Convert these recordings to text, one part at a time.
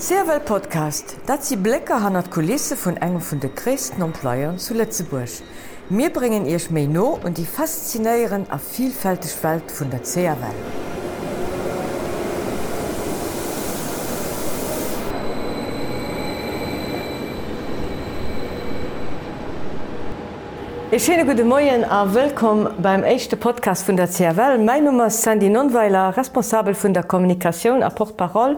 Serwel Podcast, dat sie Blecke han at Kulisse vun engem vun de Christen Emploiern zu Lettzeburg. Mir bringen ihrch méi no und die faszinéieren a vielfältig Welt vun der CRW. E schöne gute Moien a willkom beim echte Podcast vun der CRL. Mein Nummer ist Sandy Nonweiler, responsabel vun der Kommunikation a Portparol.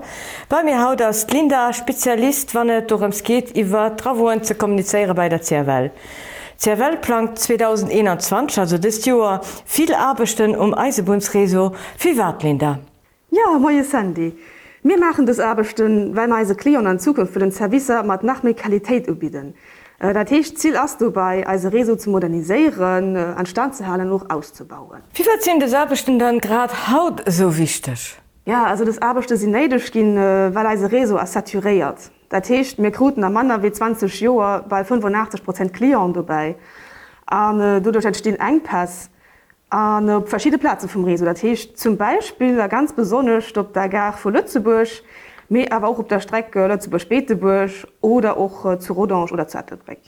Bei mir haut as Linda Spezialist wannnet dorems geht iwwer Travoen ze kommuniceiere bei der CRL. CRL plant 2021 also des Joer viel Abbechten um Eisebundsreso wie wat Linda. Ja moie Sandy. Wir machen das Abbechten, weil meise Kleon an Zukunft für den Service mat nach mir Qualität ubieden. Äh, dat Techt ziel ass du bei als Reso zu moderniseieren, äh, an Standzehalen noch auszubauen. Wie verziehen des Abbechten dann grad haut so wichtig? Ja, also das Abbechte sie neidisch gin, äh, weil als Reso as saturiert. Dat Techt mir Kruten am Manner wie 20 Joer bei 85 Prozent Klion dabei. Und, du durch entstehen Engpass an verschiedene Plätze vom Reso. Dat Techt zum Beispiel da ganz besonders stop der gar vor Lützeburg, méi awer auch op der Strecke zu Bespeteburg oder auch äh, zu Rodange oder Zettelbreck.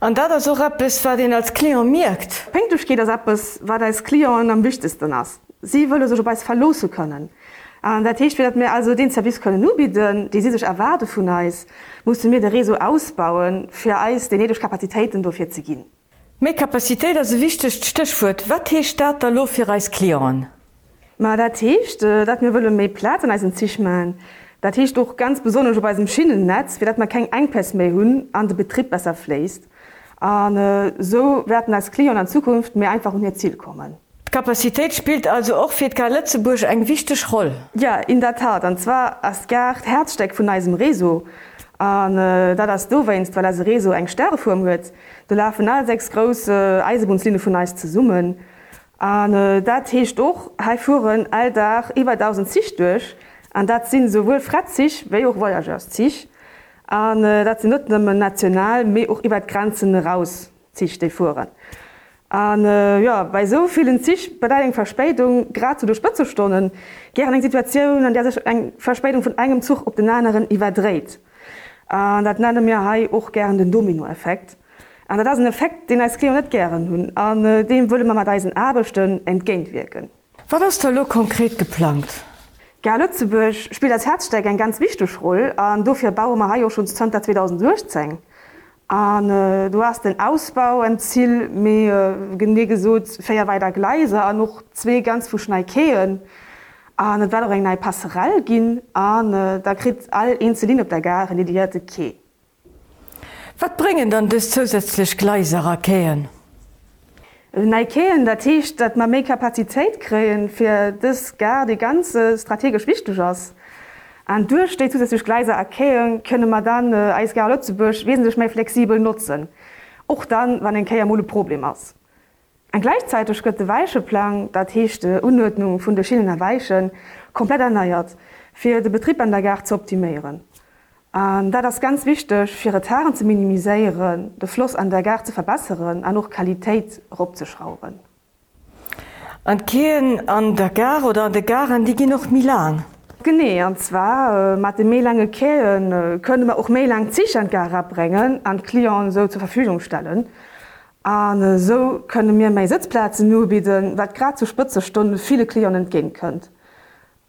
An da der so Rappes war den als Klion mirgt. Penngtuch geht das Appes war als Klion am wichtigsten ass. Sie wolle sech bei verlose können. An der Tisch wird mir also den Service können nu bieten, die sie sich erwarte vun Eis, musste mir der Reso ausbauen fir Eis den nedisch Kapazitäten dofir ze gin. Me Kapazität as wichtigcht Stichwurt, wat staat der Lofir Reis Klion? Ma der Techt, äh, dat mir wolle méi Platz an als Zich man. Dat hicht doch ganz besonders bei dem Schienennetz, wie dat man kein Engpass mehr hunn an den Betrieb besser fleist. Äh, so werden als Klion an Zukunft mehr einfach um ihr Ziel kommen. Kapazität spielt also auch für Lettzeburg ein wichtig Rolle. Ja in der Tat und zwar als gar Herzsteck von diesem Reso äh, da das du weinst, weil das Reso eng Sterreform wird, du laufen alle sechs große Eisebundslinie von Eis zu summen. Äh, dat hecht doch hefuhren alldach über 1000 sich durch, An dat sinn sowohl fratzig, wéi och Voyageurs zich, an äh, dat ze net nëmmen national méi och iwwer Grenzen raus zich de voren. An äh, ja, bei so vielen Zich bei eng Verspéitung grad zu so de Spëzestonnen gern eng Situationun, an der sech eng Verspéitung vun engem Zug op den anderen iwwer dreht. An dat nenne mir hai och gern den Dominoeffekt. An dat as een Effekt, den als Kleo net gern hunn. An äh, dem wëlle man mat deisen Abelchten entgéint wirken. Wat ass der lo konkret geplant? Gerlötzeburg spielt als Herzsteig ein ganz wichtig Rolle an dofir Bau Haio schon 2010. Und, äh, du hast den Ausbau ein Ziel mé äh, genegesoéier weiter Gleise an noch zwe ganz vu Schneikeen an net eng nei Passerell ginn an äh, da krit all Insulin op der Gare die Diete ke. Wat bringen dann des zusätzlich Gleiserer Keen? Neikeen dat Techt, dat man méi Kapazitéit kreen fir dës gar de ganze strategisch wichtig ass. An durchsteet zusätzlich Gleise erkeien, könne man dann äh, Eisgar Lützebusch wesentlich méi flexibel nutzen. Och dann wann en Käiermole Problem ass. Ein gleichzeitig gëtt de weiche Plan dat hechte Unordnung vun der Schienen erweichen komplett erneiert, fir de Betrieb an der Gar zu optimieren. Und da das ganz wichtig für Retaren zu minimisieren, den Fluss an der Gar zu verbessern, an noch Qualität abzuschrauben. Und gehen an der Gar oder an der Garen, die gehen noch Milan. Genau, und zwar äh, mit den lange Kehen äh, können wir auch mehr lang Zisch an Gar abbringen, an Klienten so zur Verfügung stellen. Und äh, so können wir mehr Sitzplätze nur bieten, was gerade zu Spitzestunden viele Klienten entgehen können.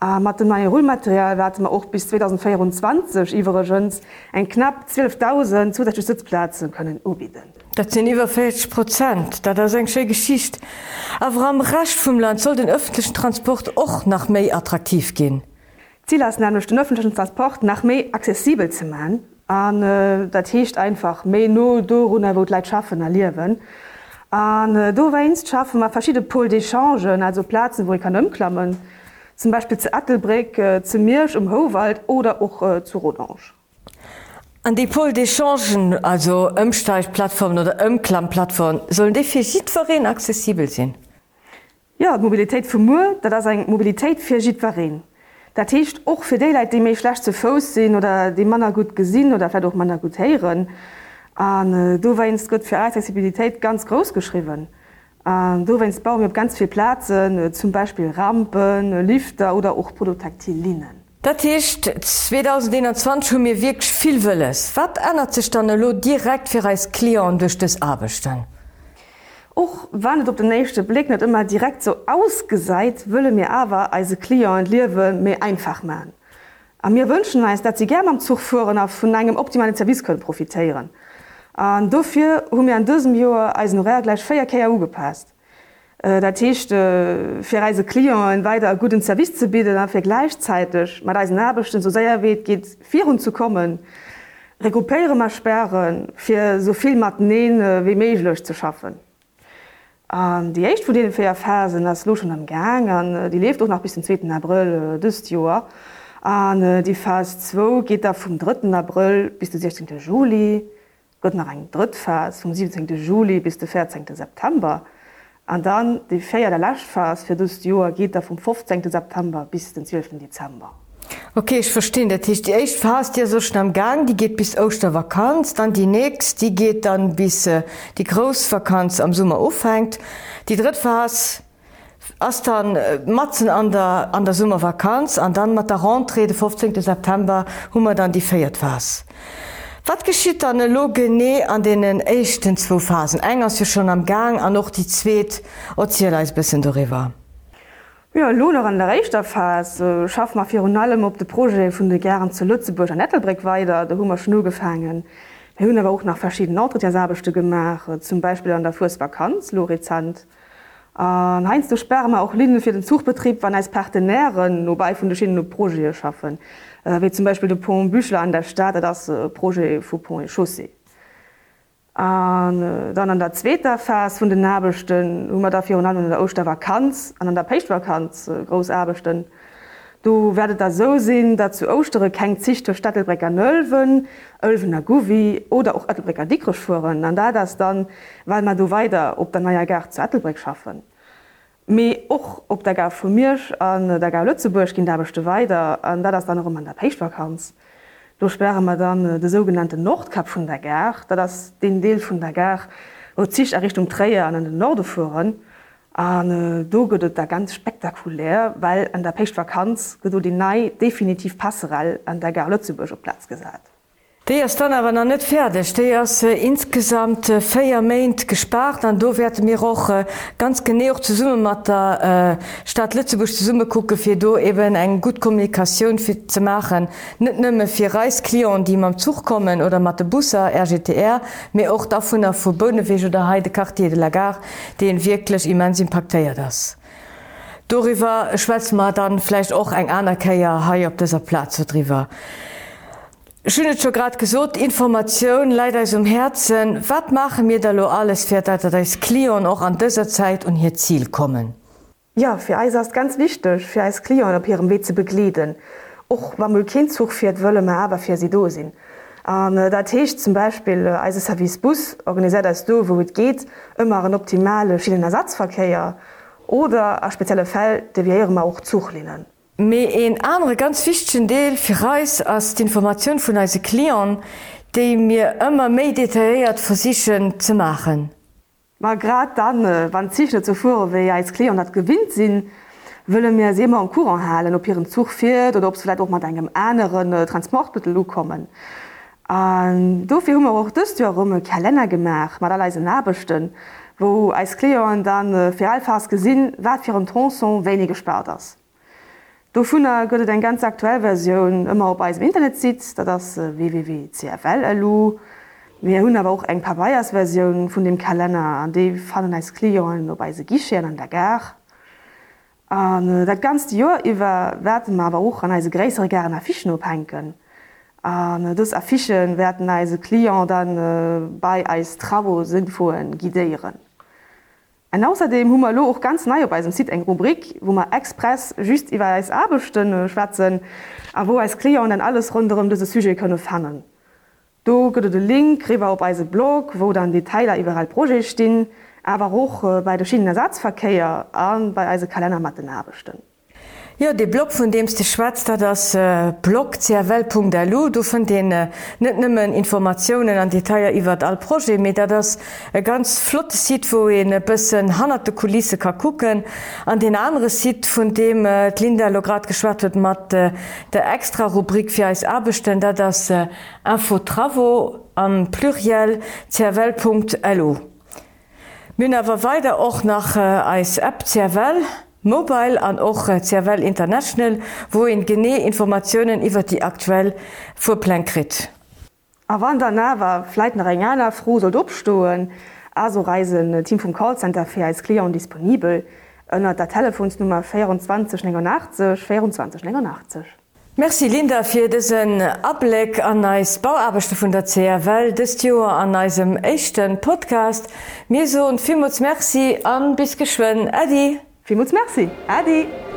Uh, mat dem neue Rollmaterial werden wir auch bis 2024 iwgens eng knapp 12.000 zusätzliche Sitzplätze können ubieden. Dat sind über 40 Prozent, da das eng sche Geschicht. Aber am rasch vom Land soll den öffentlichen Transport auch nach Mei attraktiv gehen. Ziel ist nämlich den öffentlichen Transport nach Mei zesibel zu machen. Und, äh, dat hecht einfach me no do run wo leit schaffen erliewen. Äh, do weinst schaffen wir verschiedene Pol d'échangen, also Platzen, wo ich kann umklammen zum Beispiel zu Attelbrick, äh, zu Mirsch um Howald oder auch äh, zu Rodange. An die Pol d'échangen, also Ömsteigplattformen oder Ömklammplattformen, sollen defizitverein zesibel sein? Ja, Mobilität für Mu, da das ein Mobilität für Jidverein. Da techt auch für die Leute, die mich schlecht zu Fuß sehen oder die Männer gut gesehen oder vielleicht auch Männer gut hören. Und, äh, du weinst gut für Accessibilität ganz groß geschrieben. Ähm, du wennst Baum op ganz viel Plazen, äh, zum Beispiel Rampen, äh, Lifter oder auch Prototaktilinen. Dat hicht 2021 hun mir wirklich viel wëlles. Wat ändert sich dann lo direkt fir als Klion duch des Abbestand? Och wannet op den nächste Blick net immer direkt so ausgeseit, wëlle mir awer als Klion liewe mé einfach ma. Am mir wünschen meist, dat sie ger am Zug fuhren auf vun engem optimalen Service können profitieren. An dofir hun mir an dësem Joer als no gleich feier KU gepasst. Äh, dat techte äh, fir Reise Klion weiter guten Service zu bieten, dann fir gleichzeitig mat als nabechten so säier weet geht vir hun zu kommen, Rekupéiere mar sperren, fir soviel mat neen wie méiglech zu schaffen. Um, die echt vu den Phasen as lo schon am gang an äh, die lebt auch nach bis den 2. April äh, dst Joer. An äh, die Phase 2 geht da vom 3. April bis den 16. Juli, gott nach eng Drttfas vom 17. Juli bis de 14. September. An dann de Féier der Lachfas fir dus Joer geht er vom 15. September bis den 12. Dezember. Okay, ich verstehe der Tisch die echt fast ja so schnell am Gang die geht bis aus der Vakanz, dann die nächst die geht dann bis äh, die Großvakanz am Summer aufhängt die drittfas as dann äh, Matzen an der an der Summervakanz an dann mat der Randrede 15. September hummer dann die feiert was. Wat geschieht an Logené an denen echten zwo Phasen? Engers ja schon am Gang an noch die zweet Ozieleis bis darüber. Ja, Lohner an der Reichterfas äh, schaff ma Fi allem op de Pro vun de Gern zu Lützeburg an Nettelbrick weiter, der Hummer schnu gefangen. hun aber auch nach verschiedenen Nordreservebechte gemacht, äh, zum Beispiel an der Fußvakanz, Lorizant. Äh, heinz du sperme auch Linden fir den Zugbetrieb, wann als Partnerieren wobei vun de Pro schaffen wie zum Beispiel de Pont Büchler an der Stadt das äh, Projekt vu Pont Chaussee. Und, äh, dann an der zweter Phase vun den Nabelchten hummer dafür an der Ostervakanz, an der Pechtvakanz äh, Großerbechten. Du werdet da so sinn, dat zu Ostere keng Zichte Stadtelbrecker Nölwen, Ölwener Guvi oder auch Ethelbrecker Dickrech fuhren, an da das dann, weil man du weiter op der naier Ger zu Ethelbreck schaffen méi och op der gar vu mirsch an der gar Lützeburg gin derbechte weiter an da das dann noch an der Pechvakanz. Du sperre man dann äh, de sogenannte Nordkap vun der Ger, da das den Deel vun der Ger wo zich Errichtung Träier an den Norde fuhren an äh, do gedet da ganz spektakulär, weil an der Pechvakanz gedo die Nei definitiv passerall an der Gar Lützeburger Platz gesagt. De ist dann aber noch net fertig De as äh, insgesamt äh, feier Main gespart. An do werd mir auch äh, ganz genau zu summe mat der äh, Stadt Lützeburg zu summe gucke fir do eben eng gut Kommunikation fi zu machen. Net nimme fir Reisklion die man Zug kommen oder mat Busser RGTR mir auch davon er verbonne wie der heide Cartier de la gare den wirklich immens impactéiert das. Doriwer Schwez man dann vielleicht auch eng anerkeier ha op dieser Platz zu drüber. Schöne schon grad gesot Information leider um Herzen wat mache mir da alles fährt dat das Klion auch an dieser Zeit und hier Ziel kommen. Ja für Eis ist ganz wichtig für als Klion op ihrem Weg zu beglieden. Och wann Kindzug fährt wolle man aber für sie dosinn. Um, äh, da techt zum Beispiel äh, als Servicebus organisiert als du, wo es geht, immer ein optimale Schienenersatzverkehr oder a spezielle Fall, der wir immer auch zuchlehnen. Me en andere ganz fichten Deel fir Reis ass d'Informaoun vun eise Klion, déi mir ëmmer méi detailiert versichen ze machen. Ma grad dann äh, wann Zichne zu vor, wéi als Klion hat gewinnt sinn, wëlle mir semer an Kuren halen, op ihren Zug firiert oder vielleicht auch mat engem Äneren äh, Transportmittel lo kommen. Dofir hummer auch dëst jo rumme Kalender gemach, mat allerleise nabechten, wo als Kleon dann äh, fir allfas gesinn wat fir un Tronson wéi gespart ass. Do vunner gëtt en ganz aktuell Version immer op als Internet sitzt, dat das äh, www.cfl.lu. Wir hunn aber auch eng paar Bayersversion vun dem Kalender an de fallen als Klioen op se Gischeren an der Gar. Äh, dat ganz Joer iwwer werden ma aber auch an eise gräsere Gern Affichen ophenken. Äh, dus Affichen werden eise Klion dann äh, bei eis Travo sinnfoen gidéieren. Und außerdem hummer lo auch ganz neu bei Si eng Rubrik, wo man express just iwwer als Abestünne schwatzen, a wo als Kleier und dann alles run um diese Suje könne fannen. Du gëtt de Link kriwer op eise Blog, wo dann die Teiler iwwer Projekt stehen, aber hoch äh, bei der Schienenersatzverkeier an bei eise Kalendermatte nabestimmen. Ja de Blog vun dems de Schwezter das äh, Blog CRL.lu du vun den äh, net nëmmen Informationen an Detailer iwwer all Pro, mit dat das e ganz flotte sieht, wo en e bëssen hannerte Kulisse ka kucken, an den andere sieht vun dem äh, Linda lograt geschwattet mat äh, der extra Rubrik fir als Abbeständer das äh, Infotravo an pluriel CRL.lu. Mün awer weiter och nach äh, als App CRL, Mobile an och Zerwell International, wo en gené Informationen iwwer die aktuell vorplan krit. A wann der nawer fleit nach Regaler froh soll opstoen, also reisen Team vum Callcenter fir als Kle disponibel ënner der Telefonsnummer 24 80 24 80. Merci Linda fir dessen Ableg an neis Bauarbechte vun der CRL des Joer an neisem echten Podcast. Mir so und Vimuts Merci an bis geschwen Ädi. Vimuts Merci Ädi.